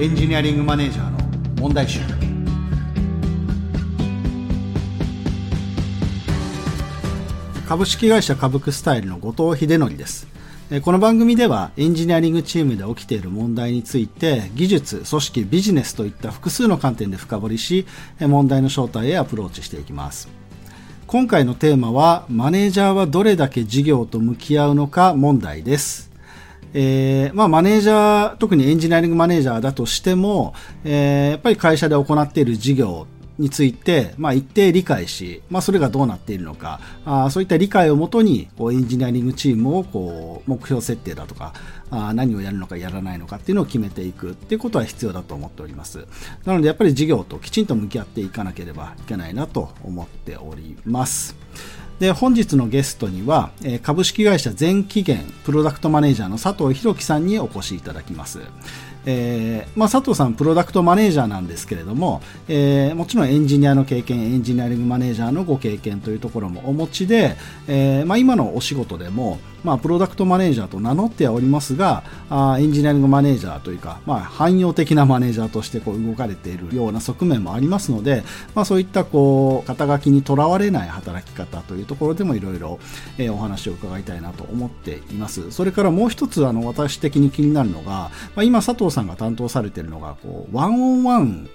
エンジニアリングマネージャーの問題集。株式会社株クスタイルの後藤秀則です。この番組ではエンジニアリングチームで起きている問題について技術、組織、ビジネスといった複数の観点で深掘りし問題の正体へアプローチしていきます。今回のテーマはマネージャーはどれだけ事業と向き合うのか問題です。えー、まあ、マネージャー、特にエンジニアリングマネージャーだとしても、えー、やっぱり会社で行っている事業について、まあ、一定理解し、まあ、それがどうなっているのか、あそういった理解をもとに、こう、エンジニアリングチームを、こう、目標設定だとか、あ何をやるのかやらないのかっていうのを決めていくっていうことは必要だと思っております。なので、やっぱり事業ときちんと向き合っていかなければいけないなと思っております。で、本日のゲストには、株式会社全期限プロダクトマネージャーの佐藤弘樹さんにお越しいただきます。えーまあ、佐藤さん、プロダクトマネージャーなんですけれども、えー、もちろんエンジニアの経験、エンジニアリングマネージャーのご経験というところもお持ちで、えーまあ、今のお仕事でも、まあ、プロダクトマネージャーと名乗ってはおりますが、あエンジニアリングマネージャーというか、まあ、汎用的なマネージャーとしてこう動かれているような側面もありますので、まあ、そういったこう肩書きにとらわれない働き方というところでもいろいろお話を伺いたいなと思っています。それからもう一つあの私的に気になるのが、まあ、今佐藤さんさんが担当されているのがこうワンオンワン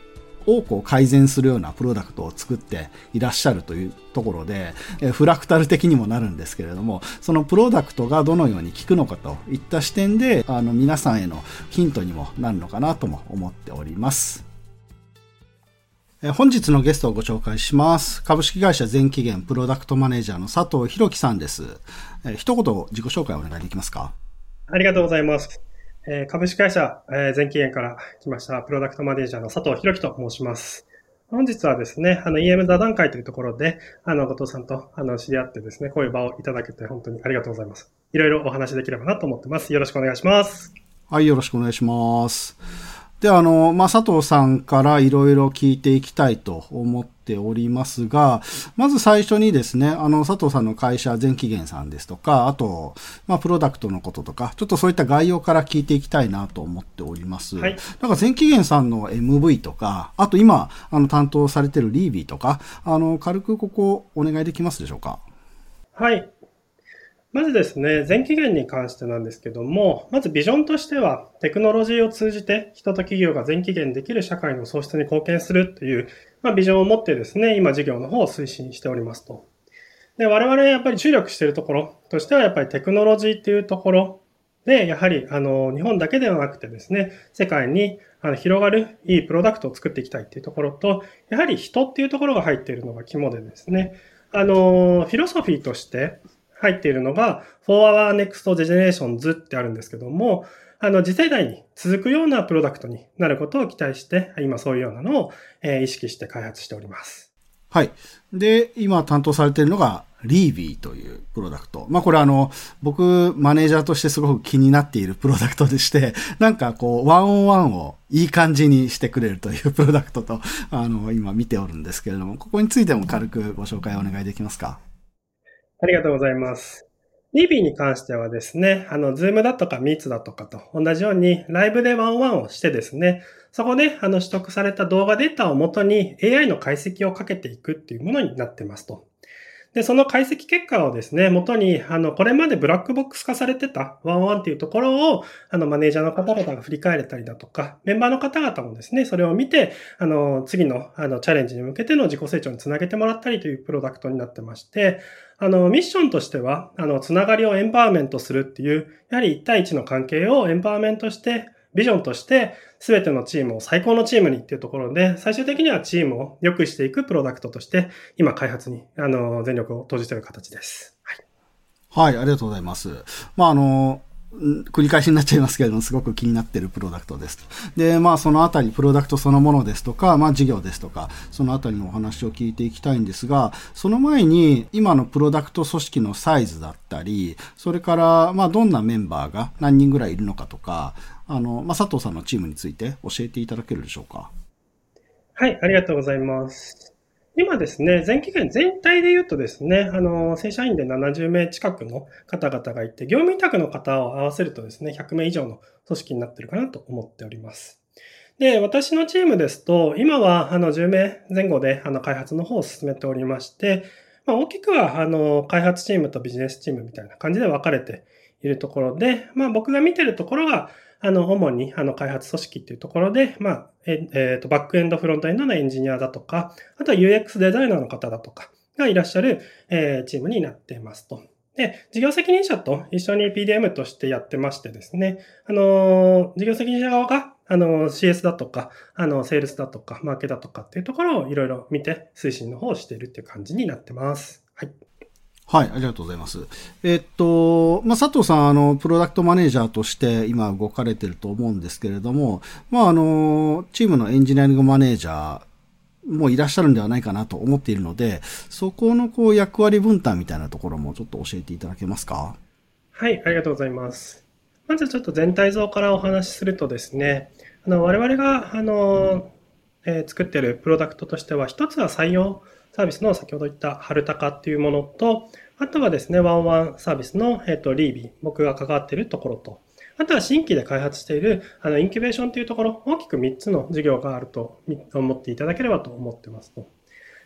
をこう改善するようなプロダクトを作っていらっしゃるというところで、えフラクタル的にもなるんですけれども、そのプロダクトがどのように効くのかといった視点で、あの皆さんへのヒントにもなるのかなとも思っております。本日のゲストをご紹介します。株式会社全期限プロダクトマネージャーの佐藤弘樹さんです。え一言自己紹介をお願いできますか？ありがとうございます。えー、株式会社、えー、全期限から来ましたプロダクトマネージャーの佐藤弘樹と申します。本日はですね、あの EM 座談会というところで、あの、後藤さんとあの知り合ってですね、こういう場をいただけて本当にありがとうございます。いろいろお話できればなと思ってます。よろしくお願いします。はい、よろしくお願いします。で、あの、まあ、佐藤さんからいろいろ聞いていきたいと思っておりますが、まず最初にですね、あの、佐藤さんの会社、全期限さんですとか、あと、まあ、プロダクトのこととか、ちょっとそういった概要から聞いていきたいなと思っております。はい。なんか全期限さんの MV とか、あと今、あの、担当されてるリービーとか、あの、軽くここお願いできますでしょうか？はい。まずですね、全期限に関してなんですけども、まずビジョンとしては、テクノロジーを通じて人と企業が全期限できる社会の創出に貢献するという、まあ、ビジョンを持ってですね、今事業の方を推進しておりますと。で、我々やっぱり注力しているところとしては、やっぱりテクノロジーっていうところで、やはり、あの、日本だけではなくてですね、世界にあの広がるいいプロダクトを作っていきたいっていうところと、やはり人っていうところが入っているのが肝でですね、あの、フィロソフィーとして、入っているのが、For Our Next Generations ってあるんですけども、あの、次世代に続くようなプロダクトになることを期待して、今そういうようなのを、え意識して開発しております。はい。で、今担当されているのが、 revii というプロダクト。まあこれあの、僕、マネージャーとしてすごく気になっているプロダクトでして、なんかこう、 one on one をいい感じにしてくれるというプロダクトと、あの、今見ておるんですけれども、ここについても軽くご紹介お願いできますか？ありがとうございます。 revii に関してはですね、あの、 Zoom だとか Meet だとかと同じようにライブで one on one をしてですね、そこであの取得された動画データをもとに AI の解析をかけていくっていうものになってますと。で、その解析結果をですね、元に、あの、これまでブラックボックス化されてたワンワンっていうところを、あの、マネージャーの方々が振り返れたりだとか、メンバーの方々もですね、それを見て、あの、次の、あの、チャレンジに向けての自己成長につなげてもらったりというプロダクトになってまして、あの、ミッションとしては、あの、つながりをエンパワーメントするっていう、やはり1対1の関係をエンパワーメントして、ビジョンとして、すべてのチームを最高のチームにっていうところで、最終的にはチームを良くしていくプロダクトとして、今開発に、あの、全力を投じている形です。はい。はい、ありがとうございます。まあ、あの、繰り返しになっちゃいますけれども、すごく気になっているプロダクトです。で、まあ、そのあたり、プロダクトそのものですとか、まあ、事業ですとか、そのあたりのお話を聞いていきたいんですが、その前に、今のプロダクト組織のサイズだったり、それから、まあ、どんなメンバーが何人ぐらいいるのかとか、あの、まあ、佐藤さんのチームについて教えていただけるでしょうか？はい、ありがとうございます。今ですね、全期限全体で言うとですね、あの、正社員で70名近くの方々がいて、業務委託の方を合わせるとですね、100名以上の組織になってるかなと思っております。で、私のチームですと、今はあの10名前後であの開発の方を進めておりまして、まあ、大きくはあの開発チームとビジネスチームみたいな感じで分かれているところで、まあ、僕が見てるところが、あの、主に、あの、開発組織っていうところで、まあ、え、っ、ー、と、バックエンド、フロントエンドのエンジニアだとか、あとは UX デザイナーの方だとかがいらっしゃる、えー、チームになっていますと。で、事業責任者と一緒に PDM としてやってましてですね、あの、事業責任者側が、あの、CS だとか、あの、セールスだとか、マーケだとかっていうところをいろいろ見て、推進の方をしているっていう感じになってます。はい。はい、ありがとうございます。えっと、まあ、佐藤さん、あの、プロダクトマネージャーとして今動かれてると思うんですけれども、まあ、あの、チームのエンジニアリングマネージャー、もいらっしゃるんではないかなと思っているので、そこのこう役割分担みたいなところもちょっと教えていただけますか？はい、ありがとうございます。まずちょっと全体像からお話しするとですね、あの我々があの、えー、作ってるプロダクトとしては、一つは採用サービスの先ほど言った春高っていうものと、あとはですね、ワンワンサービスの、えっ、と、リービー、僕が関わっているところと、あとは新規で開発している、あの、インキュベーションというところ、大きく3つの事業があると思っていただければと思ってますと。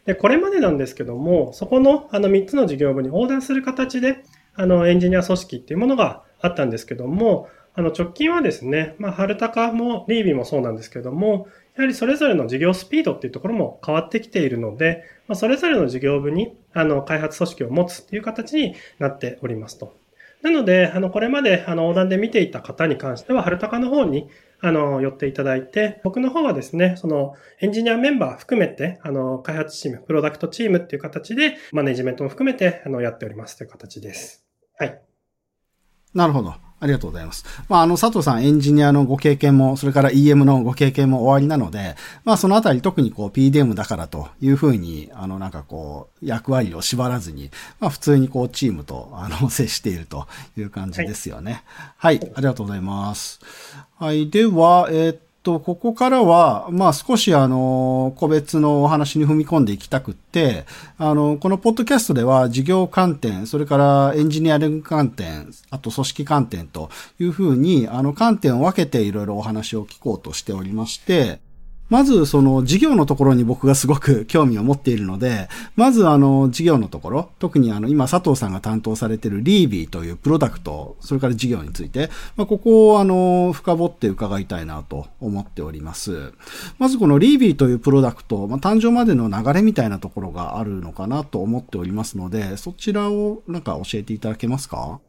で、これまでなんですけども、そこのあの3つの事業部に横断する形で、あの、エンジニア組織っていうものがあったんですけども、あの、直近はですね、まあ、春高もリービーもそうなんですけども、やはりそれぞれの事業スピードっていうところも変わってきているので、まあ、それぞれの事業部に、あの、開発組織を持つっていう形になっておりますと。なので、あの、これまで、あの、横断で見ていた方に関しては、春高の方に、あの、寄っていただいて、僕の方はですね、その、エンジニアメンバー含めて、あの、開発チーム、プロダクトチームっていう形で、マネジメントも含めて、あの、やっておりますという形です。はい。なるほど。ありがとうございます。まあ、あの、佐藤さんエンジニアのご経験も、それから EM のご経験も終わりなので、まあ、そのあたり特にこう PDM だからというふうに、あの、なんかこう、役割を縛らずに、まあ、普通にこう、チームと、あの、接しているという感じですよね。はい、はい、ありがとうございます。はい、では、えー、っと、ここからは、まあ少しあの、個別のお話に踏み込んでいきたくって、あの、このポッドキャストでは事業観点、それからエンジニアリング観点、あと組織観点というふうに、あの、観点を分けていろいろお話を聞こうとしておりまして、まず、その事業のところに僕がすごく興味を持っているので、まずあの事業のところ、特にあの今佐藤さんが担当されているリービーというプロダクト、それから事業について、まあ、ここをあの深掘って伺いたいなと思っております。まずこのリービーというプロダクト、まあ、誕生までの流れみたいなところがあるのかなと思っておりますので、そちらをなんか教えていただけますか？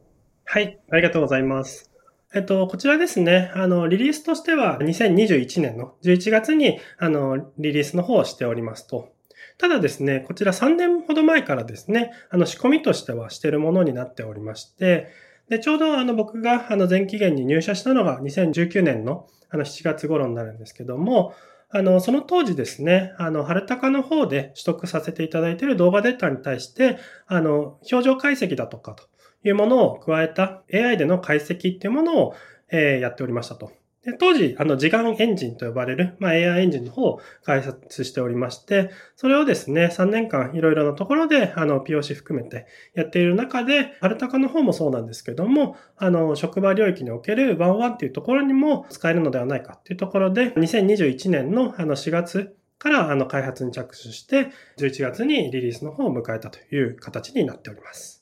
はい、ありがとうございます。えっと、こちらですね、あの、リリースとしては2021年の11月に、あの、リリースの方をしておりますと。ただですね、こちら3年ほど前からですね、あの、仕込みとしてはしているものになっておりまして、で、ちょうどあの、僕があの、前期限に入社したのが2019年のあの、7月頃になるんですけども、あの、その当時ですね、あの、春高の方で取得させていただいている動画データに対して、あの、表情解析だとかというものを加えた AI での解析っていうものを、え、やっておりましたと。で当時、あの、時間エンジンと呼ばれる、まあ、AI エンジンの方を開発しておりまして、それをですね、3年間いろいろなところで、あの、POC 含めてやっている中で、アルタカの方もそうなんですけども、あの、職場領域におけるワンワンっていうところにも使えるのではないかっていうところで、2021年のあの4月からあの開発に着手して、11月にリリースの方を迎えたという形になっております。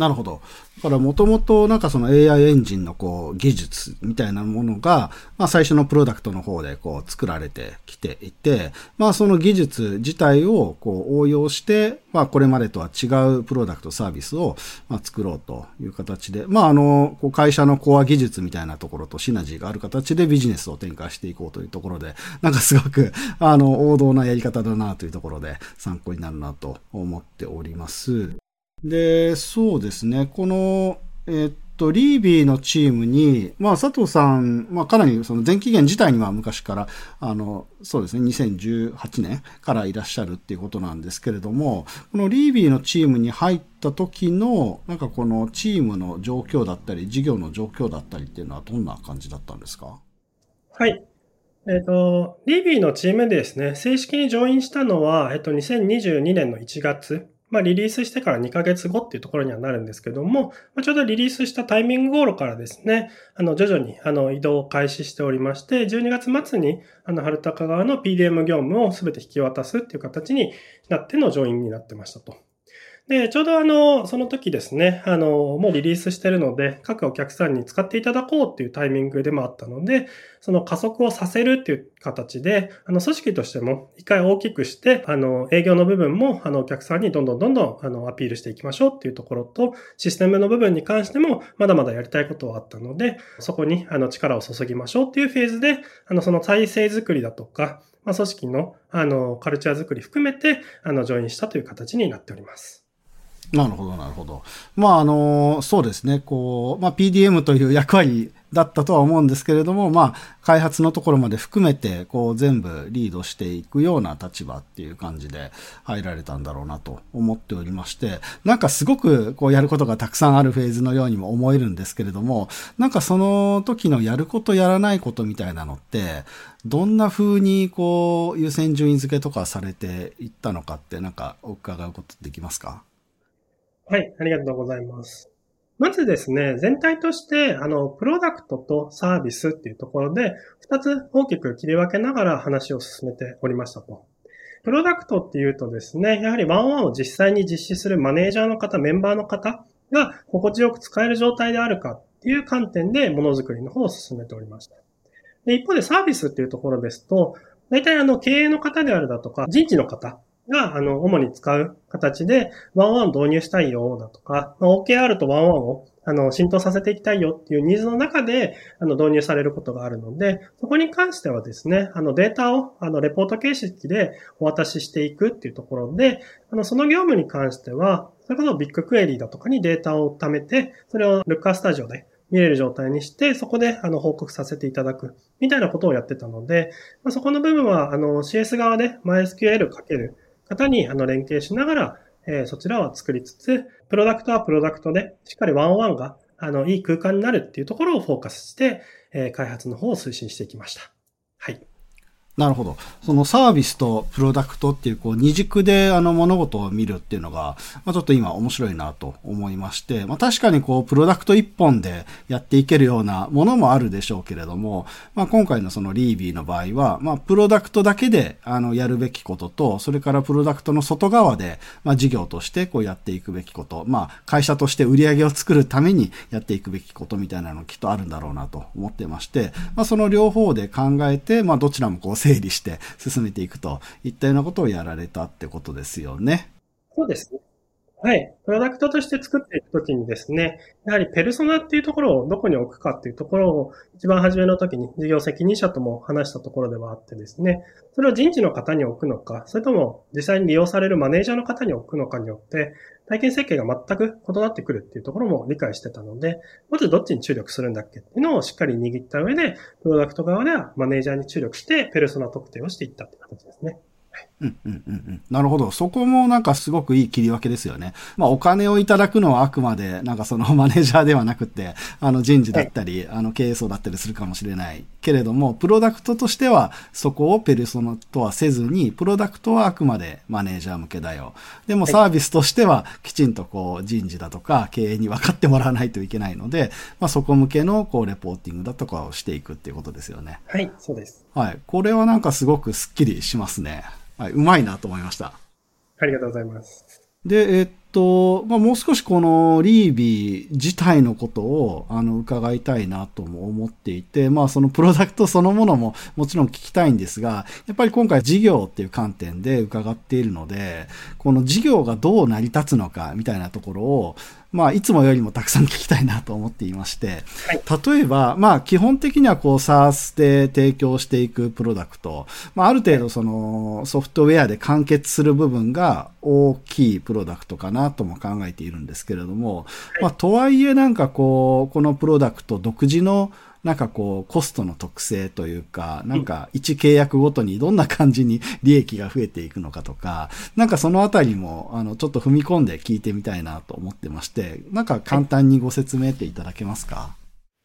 なるほど。だからもともとなんかその AI エンジンのこう技術みたいなものが、まあ最初のプロダクトの方でこう作られてきていて、まあその技術自体をこう応用して、まあこれまでとは違うプロダクトサービスをまあ作ろうという形で、まああの、こう会社のコア技術みたいなところとシナジーがある形でビジネスを展開していこうというところで、なんかすごくあの王道なやり方だなというところで参考になるなと思っております。で、そうですね。この、えっと、リービーのチームに、まあ、佐藤さん、まあ、かなりその前期限自体には昔から、あの、そうですね、2018年からいらっしゃるっていうことなんですけれども、このリービーのチームに入った時の、なんかこのチームの状況だったり、事業の状況だったりっていうのはどんな感じだったんですか？はい。えっ、と、リービーのチームでですね、正式に上院したのは、えっ、と、2022年の1月まあ、リリースしてから2ヶ月後っていうところにはなるんですけども、まあ、ちょうどリリースしたタイミング頃からですね、あの、徐々に、あの、移動を開始しておりまして、12月末に、あの、春高側の PDM 業務を全て引き渡すっていう形になってのジョインになってましたと。で、ちょうどあの、その時ですね、あの、もうリリースしてるので、各お客さんに使っていただこうっていうタイミングでもあったので、その加速をさせるっていう形で、あの、組織としても一回大きくして、あの、営業の部分も、あの、お客さんにどんどんどんどん、あの、アピールしていきましょうっていうところと、システムの部分に関しても、まだまだやりたいことはあったので、そこに、あの、力を注ぎましょうっていうフェーズで、あの、その体制づくりだとか、まあ、組織の、あの、カルチャーづくり含めて、あの、ジョインしたという形になっております。なるほど、なるほど。まあ、あの、そうですね、こう、まあ、PDM という役割だったとは思うんですけれども、まあ、開発のところまで含めて、こう、全部リードしていくような立場っていう感じで入られたんだろうなと思っておりまして、なんかすごく、こう、やることがたくさんあるフェーズのようにも思えるんですけれども、なんかその時のやることやらないことみたいなのって、どんな風に、こう、優先順位付けとかされていったのかって、なんか、お伺うことできますか？はい、ありがとうございます。まずですね、全体として、あの、プロダクトとサービスっていうところで、二つ大きく切り分けながら話を進めておりましたと。プロダクトっていうとですね、やはり one on one を実際に実施するマネージャーの方、メンバーの方が心地よく使える状態であるかっていう観点でものづくりの方を進めておりました。で一方でサービスっていうところですと、大体あの経営の方であるだとか、人事の方が、あの、主に使う形で、 one on one 導入したいよだとか、OKR と one on one をあの、浸透させていきたいよっていうニーズの中で、あの、導入されることがあるので、そこに関してはですね、あの、データを、あの、レポート形式でお渡ししていくっていうところで、あの、その業務に関しては、それこそビッグクエリーだとかにデータを貯めて、それをルッカースタジオで見れる状態にして、そこであの報告させていただくみたいなことをやってたので、まあ、そこの部分はあの CS 側で MySQL かける方にあの連携しながら、え、そちらを作りつつ、プロダクトはプロダクトで、しっかりワンワンがあのいい空間になるっていうところをフォーカスして、え、開発の方を推進していきました。なるほど。そのサービスとプロダクトっていう、こう、二軸であの物事を見るっていうのが、まあ、ちょっと今面白いなと思いまして、まあ、確かにこう、プロダクト一本でやっていけるようなものもあるでしょうけれども、まあ、今回のそのリービーの場合は、まあ、プロダクトだけで、あの、やるべきことと、それからプロダクトの外側で、まあ、事業としてこうやっていくべきこと、まあ、会社として売り上げを作るためにやっていくべきことみたいなのきっとあるんだろうなと思ってまして、まあ、その両方で考えて、まあ、どちらもこう、整理して進めていくといったようなことをやられたってことですよね。そうですね。はい。プロダクトとして作っていくときにですね、やはりペルソナっていうところをどこに置くかっていうところを一番初めの時に事業責任者とも話したところではあってですね、それを人事の方に置くのか、それとも実際に利用されるマネージャーの方に置くのかによって、体験設計が全く異なってくるっていうところも理解してたので、まずどっちに注力するんだっけっていうのをしっかり握った上で、プロダクト側ではマネージャーに注力してペルソナ特定をしていったって形ですね。うんうんうんうん。なるほど。そこもなんかすごくいい切り分けですよね。まあお金をいただくのはあくまでなんかそのマネージャーではなくて、あの人事だったり、はい、あの経営層だったりするかもしれないけれども、プロダクトとしてはそこをペルソナとはせずに、プロダクトはあくまでマネージャー向けだよ。でもサービスとしてはきちんとこう人事だとか経営に分かってもらわないといけないので、まあそこ向けのこうレポーティングだとかをしていくっていうことですよね。はい、そうです。はい。これはなんかすごくスッキリしますね。はい、うまいなと思いました。ありがとうございます。で、えっと、まあ、もう少しこのリービー自体のことを、あの、伺いたいなとも思っていて、まあ、そのプロダクトそのものももちろん聞きたいんですが、やっぱり今回事業っていう観点で伺っているので、この事業がどう成り立つのかみたいなところを、まあ、いつもよりもたくさん聞きたいなと思っていまして、はい、例えば、まあ、基本的にはこう、SARS で提供していくプロダクト、まあ、ある程度その、ソフトウェアで完結する部分が大きいプロダクトかなとも考えているんですけれども、はい、まあ、とはいえなんかこう、このプロダクト独自のなんかこう、コストの特性というか、なんか1契約ごとにどんな感じに利益が増えていくのかとか、なんかそのあたりも、あの、ちょっと踏み込んで聞いてみたいなと思ってまして、なんか簡単にご説明っていただけますか？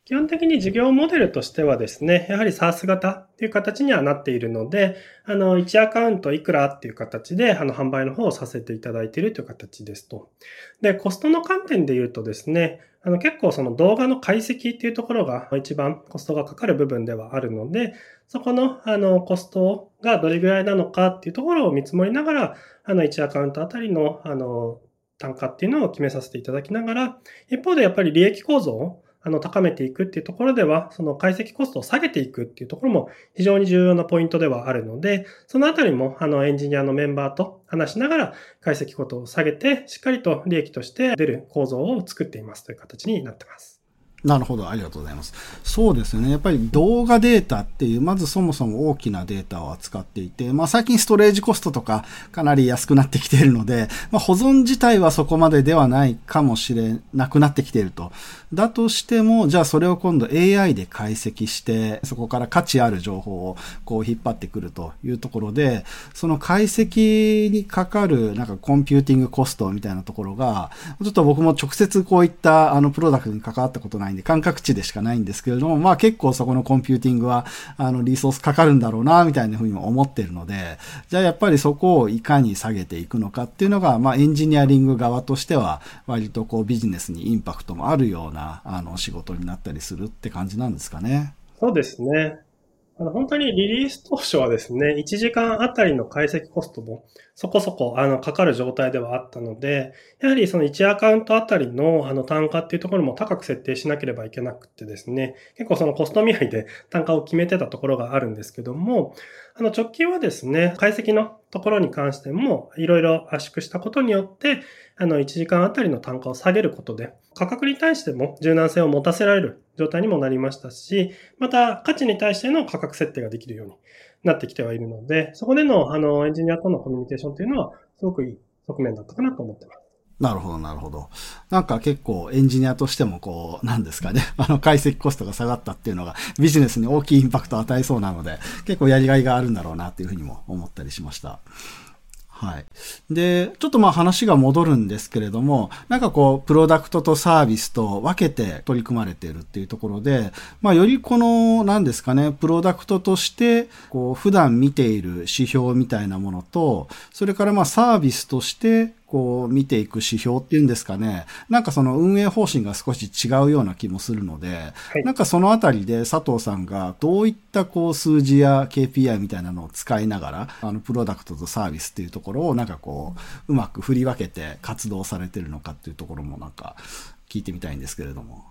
基本的に事業モデルとしてはですね、やはり SARS 型っていう形にはなっているので、あの、1アカウントいくらっていう形で、あの、販売の方をさせていただいているという形ですと。で、コストの観点で言うとですね、あの、結構その動画の解析っていうところが一番コストがかかる部分ではあるので、そこの、あの、コストがどれぐらいなのかっていうところを見積もりながら、あの、1アカウントあたりの、あの、単価っていうのを決めさせていただきながら、一方でやっぱり利益構造あの、高めていくっていうところでは、その解析コストを下げていくっていうところも非常に重要なポイントではあるので、そのあたりも、あの、エンジニアのメンバーと話しながら解析コストを下げて、しっかりと利益として出る構造を作っていますという形になってます。なるほど、ありがとうございます。そうですね。やっぱり動画データっていう、まずそもそも大きなデータを扱っていて、まあ最近ストレージコストとかかなり安くなってきているので、まあ保存自体はそこまでではないかもしれなくなってきていると。だとしても、じゃあそれを今度 AI で解析して、そこから価値ある情報をこう引っ張ってくるというところで、その解析にかかるなんかコンピューティングコストみたいなところが、ちょっと僕も直接こういったあのプロダクトに関わったことないんで、感覚値でしかないんですけれども、まあ結構そこのコンピューティングは、あの、リソースかかるんだろうな、みたいなふうにも思ってるので、じゃあやっぱりそこをいかに下げていくのかっていうのが、まあエンジニアリング側としては、割とこうビジネスにインパクトもあるような、あの、仕事になったりするって感じなんですかね。そうですね。あの本当にリリース当初はですね、1時間あたりの解析コストもそこそこあのかかる状態ではあったので、やはりその1アカウントあたりのあの単価っていうところも高く設定しなければいけなくてですね、結構そのコスト見合いで 単価を決めてたところがあるんですけども、あの直近はですね、解析のところに関してもいろいろ圧縮したことによって、あの1時間あたりの単価を下げることで、価格に対しても柔軟性を持たせられる状態にもなりましたし、また価値に対しての価格設定ができるようになってきてはいるので、そこでのあのエンジニアとのコミュニケーションというのはすごくいい側面だったかなと思ってます。なるほど、なるほど。なんか結構エンジニアとしてもこう、なんですかね、あの解析コストが下がったっていうのがビジネスに大きいインパクトを与えそうなので、結構やりがいがあるんだろうなっていうふうにも思ったりしました。はい。で、ちょっとまあ話が戻るんですけれども、なんかこう、プロダクトとサービスと分けて取り組まれているっていうところで、まあよりこの、なんですかね、プロダクトとして、こう、普段見ている指標みたいなものと、それからまあサービスとして、こう見ていく指標っていうんですかね、なんかその運営方針が少し違うような気もするので、はい、なんかそのあたりで佐藤さんがどういったこう数字や KPI みたいなのを使いながら、あのプロダクトとサービスっていうところをなんかこう、うまく振り分けて活動されてるのかっていうところもなんか聞いてみたいんですけれども。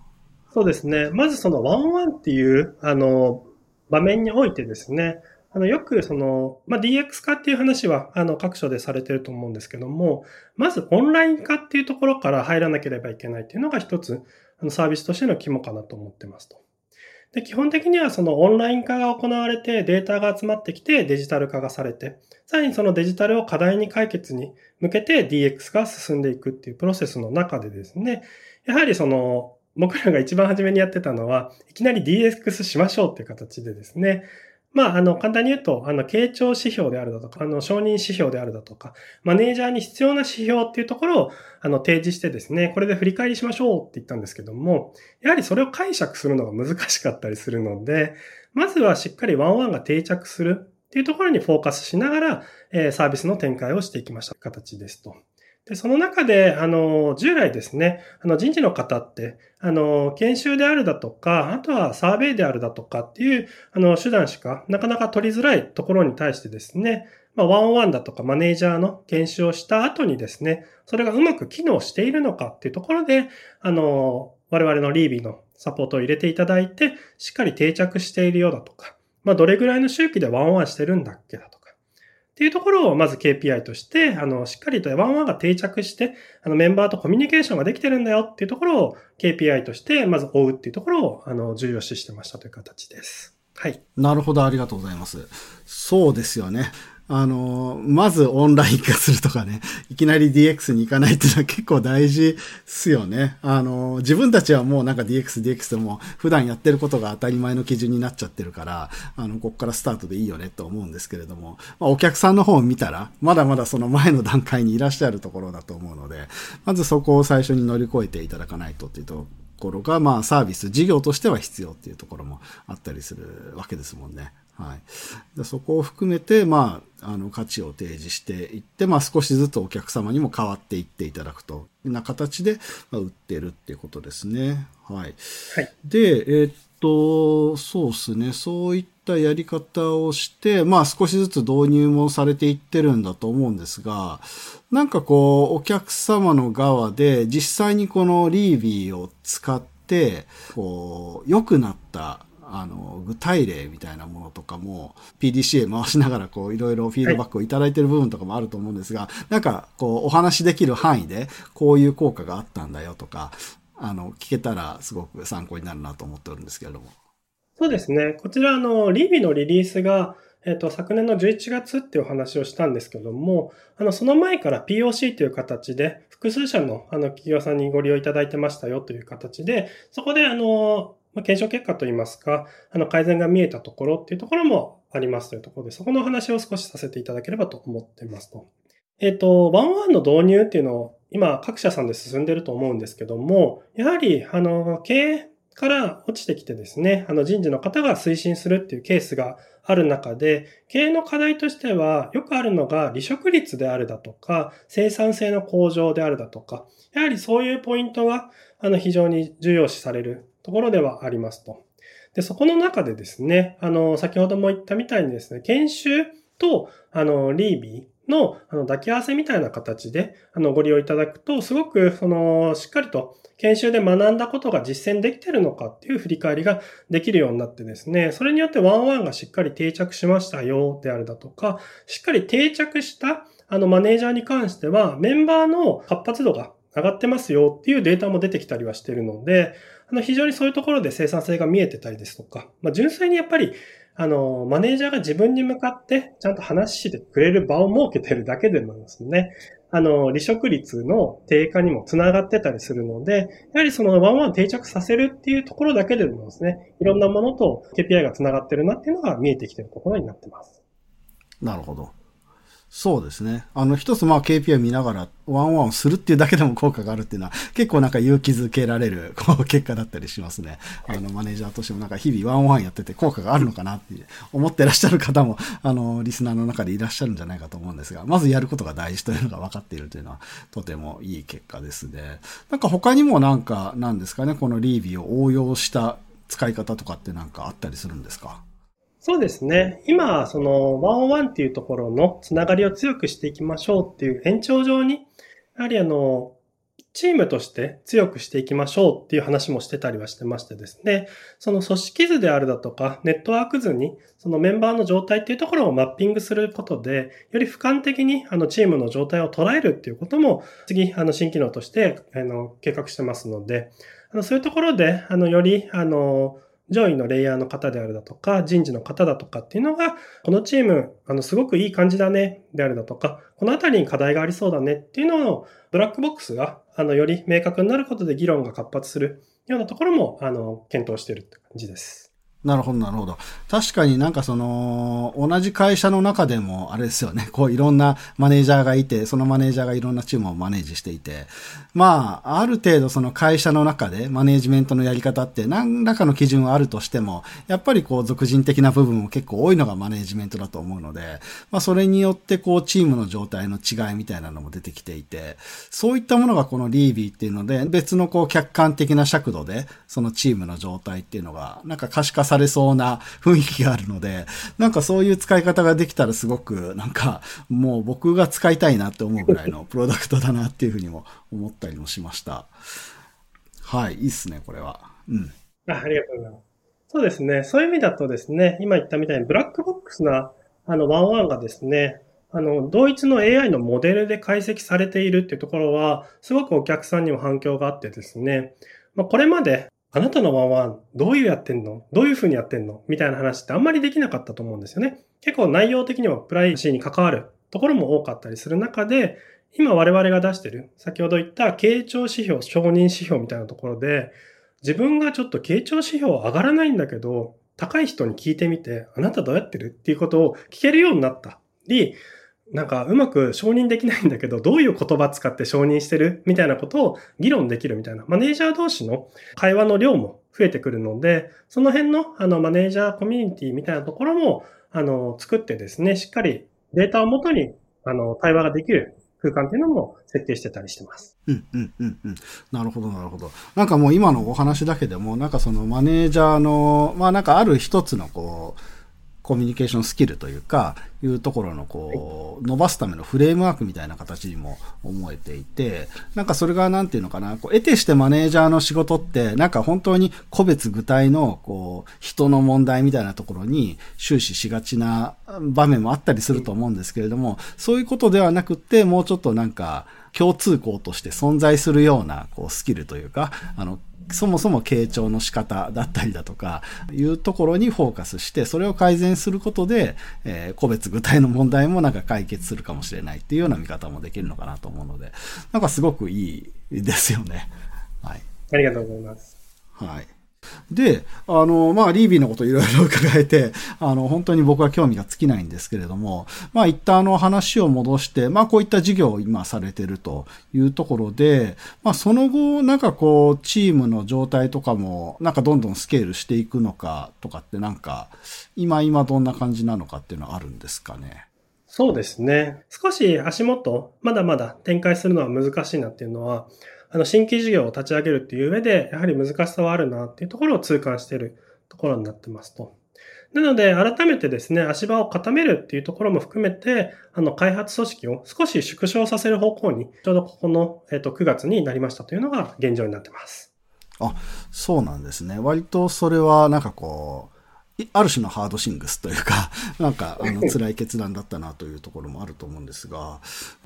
そうですね。まずそのワンワンっていう、あの、場面においてですね、あの、よくその、まあ、DX 化っていう話は、あの、各所でされてると思うんですけども、まずオンライン化っていうところから入らなければいけないっていうのが一つ、あの、サービスとしての肝かなと思ってますと。で、基本的にはそのオンライン化が行われてデータが集まってきてデジタル化がされて、さらにそのデジタルを課題に解決に向けて DX 化が進んでいくっていうプロセスの中でですね、やはりその僕らが一番初めにやってたのは、いきなり DX しましょうっていう形でですね、まあ、あの、簡単に言うと、あの、傾聴指標であるだとか、あの、承認指標であるだとか、マネージャーに必要な指標っていうところを、あの、提示してですね、これで振り返りしましょうって言ったんですけども、やはりそれを解釈するのが難しかったりするので、まずはしっかりワンワンが定着するっていうところにフォーカスしながら、え、サービスの展開をしていきました形ですと。で、その中で、あの、従来ですね、あの、人事の方って、あの、研修であるだとか、あとはサーベイであるだとかっていう、あの、手段しかなかなか取りづらいところに対してですね、まあ、ワンオワンだとかマネージャーの研修をした後にですね、それがうまく機能しているのかっていうところで、あの、我々のリービーのサポートを入れていただいて、しっかり定着しているようだとか、まあ、どれぐらいの周期でワンワンしてるんだっけだとか、っていうところをまず KPI として、あの、しっかりとワンワンが定着して、あの、メンバーとコミュニケーションができてるんだよっていうところを KPI として、まず追うっていうところを、あの、重要視してましたという形です。はい。なるほど、ありがとうございます。そうですよね。あの、まずオンライン化するとかね、いきなり DX に行かないっていうのは結構大事っすよね。あの、自分たちはもうなんか DX、DX でも普段やってることが当たり前の基準になっちゃってるから、あの、こっからスタートでいいよねと思うんですけれども、まあ、お客さんの方を見たら、まだまだその前の段階にいらっしゃるところだと思うので、まずそこを最初に乗り越えていただかないとっていうところが、まあサービス、事業としては必要っていうところもあったりするわけですもんね。はい。でそこを含めて、まあ、あの、価値を提示していって、まあ少しずつお客様にも変わっていっていただくというな形で、まあ、売ってるっていうことですね。はい。はい。で、えー、っと、そうですね。そういったやり方をして、まあ少しずつ導入もされていってるんだと思うんですが、なんかこう、お客様の側で実際にこのリービーを使って、こう、良くなったあの、具体例みたいなものとかも PDCA 回しながらこういろいろフィードバックをいただいてる部分とかもあると思うんですが、なんかこうお話しできる範囲でこういう効果があったんだよとか、あの、聞けたらすごく参考になるなと思っておるんですけれども。そうですね。こちらあの、リビのリリースがえっ、と、昨年の11月っていうお話をしたんですけども、あの、その前から POC という形で、複数社のあの企業さんにご利用いただいてましたよという形で、そこであの、まあ、検証結果といいますか、あの、改善が見えたところっていうところもありますというところで、そこの話を少しさせていただければと思っていますと。えっ、ー、と、ワンワンの導入っていうのを今各社さんで進んでると思うんですけども、やはり、あの、経営から落ちてきてですね、あの人事の方が推進するっていうケースがある中で、経営の課題としてはよくあるのが離職率であるだとか、生産性の向上であるだとか、やはりそういうポイントがあの非常に重要視されるところではありますと。で、そこの中でですね、あの、先ほども言ったみたいにですね、研修と、あの、リービーの、あの、抱き合わせみたいな形で、あの、ご利用いただくと、すごく、その、しっかりと、研修で学んだことが実践できてるのかっていう振り返りができるようになってですね、それによってワンワンがしっかり定着しましたよ、であるだとか、しっかり定着した、あの、マネージャーに関しては、メンバーの活発度が上がってますよっていうデータも出てきたりはしてるので、あの、非常にそういうところで生産性が見えてたりですとか、まあ、純粋にやっぱり、あの、マネージャーが自分に向かってちゃんと話してくれる場を設けてるだけでもですね、あの、離職率の低下にもつながってたりするので、やはりそのワンワン定着させるっていうところだけでもですね、いろんなものと KPI がつながってるなっていうのが見えてきてるところになってます。なるほど。そうですね。あの、一つまあ KPI 見ながらワンワンするっていうだけでも効果があるっていうのは結構なんか勇気づけられるこう結果だったりしますね。あの、マネージャーとしてもなんか日々ワンワンやってて効果があるのかなって思ってらっしゃる方も、あの、リスナーの中でいらっしゃるんじゃないかと思うんですが、まずやることが大事というのが分かっているというのはとてもいい結果ですね。なんか他にもなんかなんですかね、このリービーを応用した使い方とかってなんかあったりするんですか？そうですね。今、その、ワンオンワンっていうところのつながりを強くしていきましょうっていう延長上に、やはりあの、チームとして強くしていきましょうっていう話もしてたりはしてましてですね、その組織図であるだとか、ネットワーク図に、そのメンバーの状態っていうところをマッピングすることで、より俯瞰的にあのチームの状態を捉えるっていうことも、次、あの新機能としてあの計画してますので、あのそういうところで、あのより、あの、上位のレイヤーの方であるだとか、人事の方だとかっていうのが、このチーム、あの、すごくいい感じだね、であるだとか、このあたりに課題がありそうだねっていうのを、ブラックボックスが、あの、より明確になることで議論が活発するようなところも、あの、検討しているって感じです。なるほど、なるほど。確かになんかその、同じ会社の中でも、あれですよね、こういろんなマネージャーがいて、そのマネージャーがいろんなチームをマネージしていて、まあ、ある程度その会社の中でマネージメントのやり方って何らかの基準はあるとしても、やっぱりこう、俗人的な部分も結構多いのがマネージメントだと思うので、まあ、それによってこう、チームの状態の違いみたいなのも出てきていて、そういったものがこのリービーっていうので、別のこう、客観的な尺度で、そのチームの状態っていうのが、なんか可視化されされそうな雰囲気があるので、なんかそういう使い方ができたらすごく、なんかもう僕が使いたいなって思うぐらいのプロダクトだなっていうふうにも思ったりもしました。はい、いいっすね、これは。うん。あありがとうございます。そうですね。そういう意味だとですね、今言ったみたいにブラックボックスな、あの、ワンワンがですね、あの、同一の AI のモデルで解析されているっていうところは、すごくお客さんにも反響があってですね、まあ、これまであなたのワンワン、どういうやってんの？どういう風にやってんの？みたいな話ってあんまりできなかったと思うんですよね。結構内容的にはプライシーに関わるところも多かったりする中で、今我々が出してる、先ほど言った傾聴指標、承認指標みたいなところで、自分がちょっと傾聴指標上がらないんだけど、高い人に聞いてみて、あなたどうやってる？っていうことを聞けるようになった。り、なんかうまく承認できないんだけど、どういう言葉使って承認してる？みたいなことを議論できるみたいな、マネージャー同士の会話の量も増えてくるので、その辺のあのマネージャーコミュニティみたいなところも、あの、作ってですね、しっかりデータをもとに、あの、対話ができる空間っていうのも設定してたりしてます。うんうんうんうん。なるほどなるほど。なんかもう今のお話だけでも、なんかそのマネージャーの、まあなんかある一つのこう、コミュニケーションスキルというか、いうところのこう、伸ばすためのフレームワークみたいな形にも思えていて、なんかそれがなんていうのかな、こう、得てしてマネージャーの仕事って、なんか本当に個別具体の、こう、人の問題みたいなところに終始しがちな場面もあったりすると思うんですけれども、そういうことではなくて、もうちょっとなんか、共通項として存在するような、こう、スキルというか、あの、そもそも傾聴の仕方だったりだとか、いうところにフォーカスして、それを改善することで、えー、個別具体の問題もなんか解決するかもしれないっていうような見方もできるのかなと思うので、なんかすごくいいですよね。はい。ありがとうございます。はい。で、あの、まあ、リービーのこといろいろ伺えて、あの、本当に僕は興味が尽きないんですけれども、まあ、一旦あの話を戻して、まあ、こういった事業を今されてるというところで、まあ、その後、なんかこう、チームの状態とかも、なんかどんどんスケールしていくのかとかってなんか、今今どんな感じなのかっていうのはあるんですかね？そうですね。少し足元、まだまだ展開するのは難しいなっていうのは、あの、新規事業を立ち上げるっていう上で、やはり難しさはあるなっていうところを痛感しているところになってますと。なので、改めてですね、足場を固めるっていうところも含めて、あの、開発組織を少し縮小させる方向に、ちょうどここの、えっ、と、9月になりましたというのが現状になってます。あ、そうなんですね。割とそれは、なんかこう、ある種のハードシングスというか、なんか、あの、辛い決断だったなというところもあると思うんですが、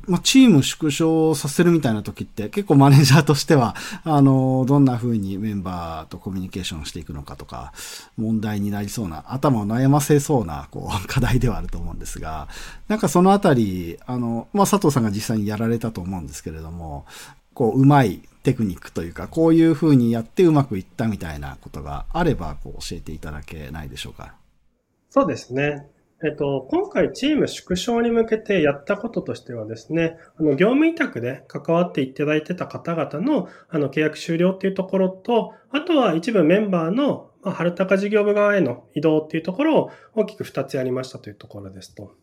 まあ、チーム縮小させるみたいな時って結構マネージャーとしては、あの、どんな風にメンバーとコミュニケーションしていくのかとか、問題になりそうな、頭を悩ませそうな、こう、課題ではあると思うんですが、なんかそのあたり、あの、まあ、佐藤さんが実際にやられたと思うんですけれども、こう、うまいテクニックというか、こういう風にやってうまくいったみたいなことがあれば、こう教えていただけないでしょうか？そうですね。えっと、今回チーム縮小に向けてやったこととしてはですね、あの、業務委託で関わっていただいてた方々の、あの、契約終了っていうところと、あとは一部メンバーの、まあ、春高事業部側への移動っていうところを大きく2つやりましたというところですと。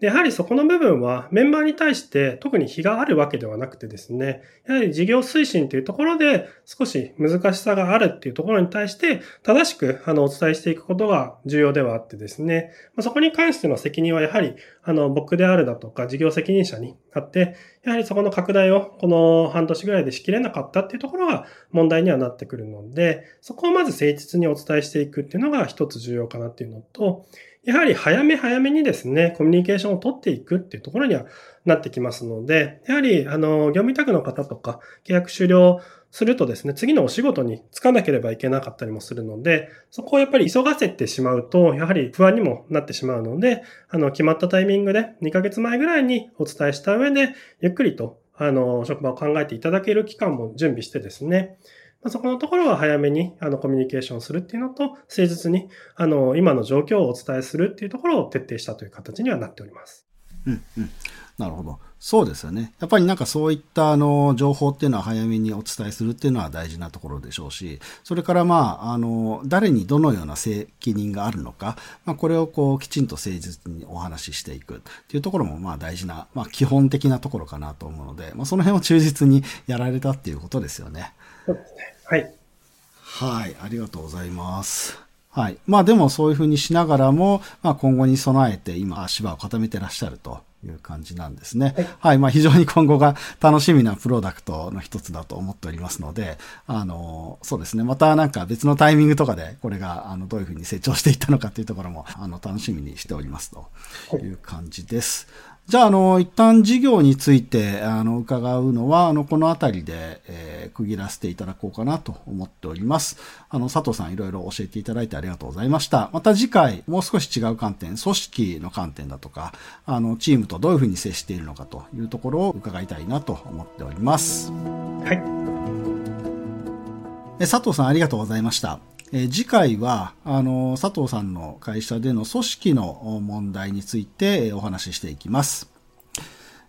で、やはりそこの部分はメンバーに対して特に非があるわけではなくてですね、やはり事業推進というところで少し難しさがあるっていうところに対して正しくあのお伝えしていくことが重要ではあってですね、そこに関しての責任はやはりあの僕であるだとか事業責任者にあって、やはりそこの拡大をこの半年ぐらいでしきれなかったっていうところが問題にはなってくるので、そこをまず誠実にお伝えしていくっていうのが一つ重要かなっていうのと、やはり早め早めにですね、コミュニケーションを取っていくっていうところにはなってきますので、やはり、あの、業務委託の方とか、契約終了するとですね、次のお仕事に就かなければいけなかったりもするので、そこをやっぱり急がせてしまうと、やはり不安にもなってしまうので、あの、決まったタイミングで2ヶ月前ぐらいにお伝えした上で、ゆっくりと、あの、職場を考えていただける期間も準備してですね、まあ、そこのところは早めにあのコミュニケーションするっていうのと、誠実にあの今の状況をお伝えするっていうところを徹底したという形にはなっております。うんうん。なるほど。そうですよね。やっぱりなんかそういったあの情報っていうのは早めにお伝えするっていうのは大事なところでしょうし、それからまあ、あの、誰にどのような責任があるのか、まあこれをこうきちんと誠実にお話ししていくっていうところもまあ大事な、まあ基本的なところかなと思うので、まあその辺を忠実にやられたっていうことですよね。そうですね。はい。はい、ありがとうございます。はい。まあでもそういうふうにしながらも、まあ今後に備えて今足場を固めてらっしゃるという感じなんですね。はい、はい。まあ非常に今後が楽しみなプロダクトの一つだと思っておりますので、あの、そうですね。またなんか別のタイミングとかでこれがあのどういうふうに成長していったのかっていうところもあの楽しみにしておりますという感じです。はいじゃあ、あの、一旦事業について、あの、伺うのは、あの、このあたりで、えー、区切らせていただこうかなと思っております。あの、佐藤さんいろいろ教えていただいてありがとうございました。また次回、もう少し違う観点、組織の観点だとか、あの、チームとどういうふうに接しているのかというところを伺いたいなと思っております。はい。佐藤さんありがとうございました。えー、次回は、あの、佐藤さんの会社での組織の問題についてお話ししていきます。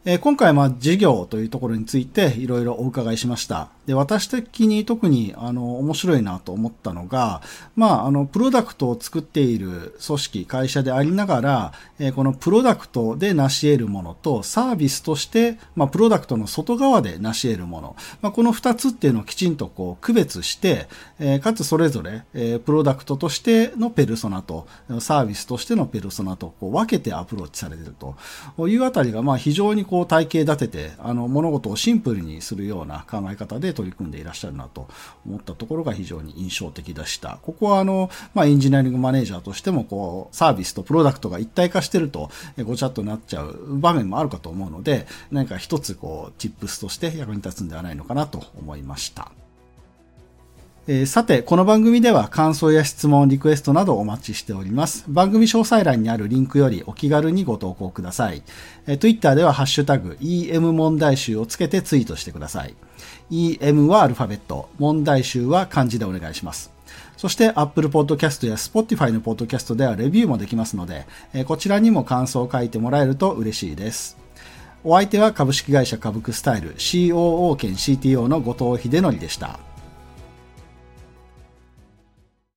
えー、今回は事業というところについていろいろお伺いしました。で、私的に特にあの面白いなと思ったのが、まあ、あの、プロダクトを作っている組織、会社でありながら、えー、このプロダクトで成し得るものとサービスとして、まあ、プロダクトの外側で成し得るもの、まあ、この二つっていうのをきちんとこう区別して、えー、かつそれぞれ、えー、プロダクトとしてのペルソナとサービスとしてのペルソナとこう分けてアプローチされているというあたりが、まあ、非常にこう体系立てて、あの、物事をシンプルにするような考え方で取り組んでいらっしゃるなと思ったところが非常に印象的でした。ここは、あの、まあ、エンジニアリングマネージャーとしても、こう、サービスとプロダクトが一体化してると、ごちゃっとなっちゃう場面もあるかと思うので、何か一つ、こう、チップスとして役に立つんではないのかなと思いました。えー、さて、この番組では感想や質問、リクエストなどお待ちしております。番組詳細欄にあるリンクよりお気軽にご投稿ください。えー、Twitter ではハッシュタグ EM 問題集をつけてツイートしてください。EM はアルファベット、問題集は漢字でお願いします。そして Apple Podcast や Spotify の Podcast ではレビューもできますので、えー、こちらにも感想を書いてもらえると嬉しいです。お相手は株式会社株クスタイル COO 兼 CTO の後藤秀則でした。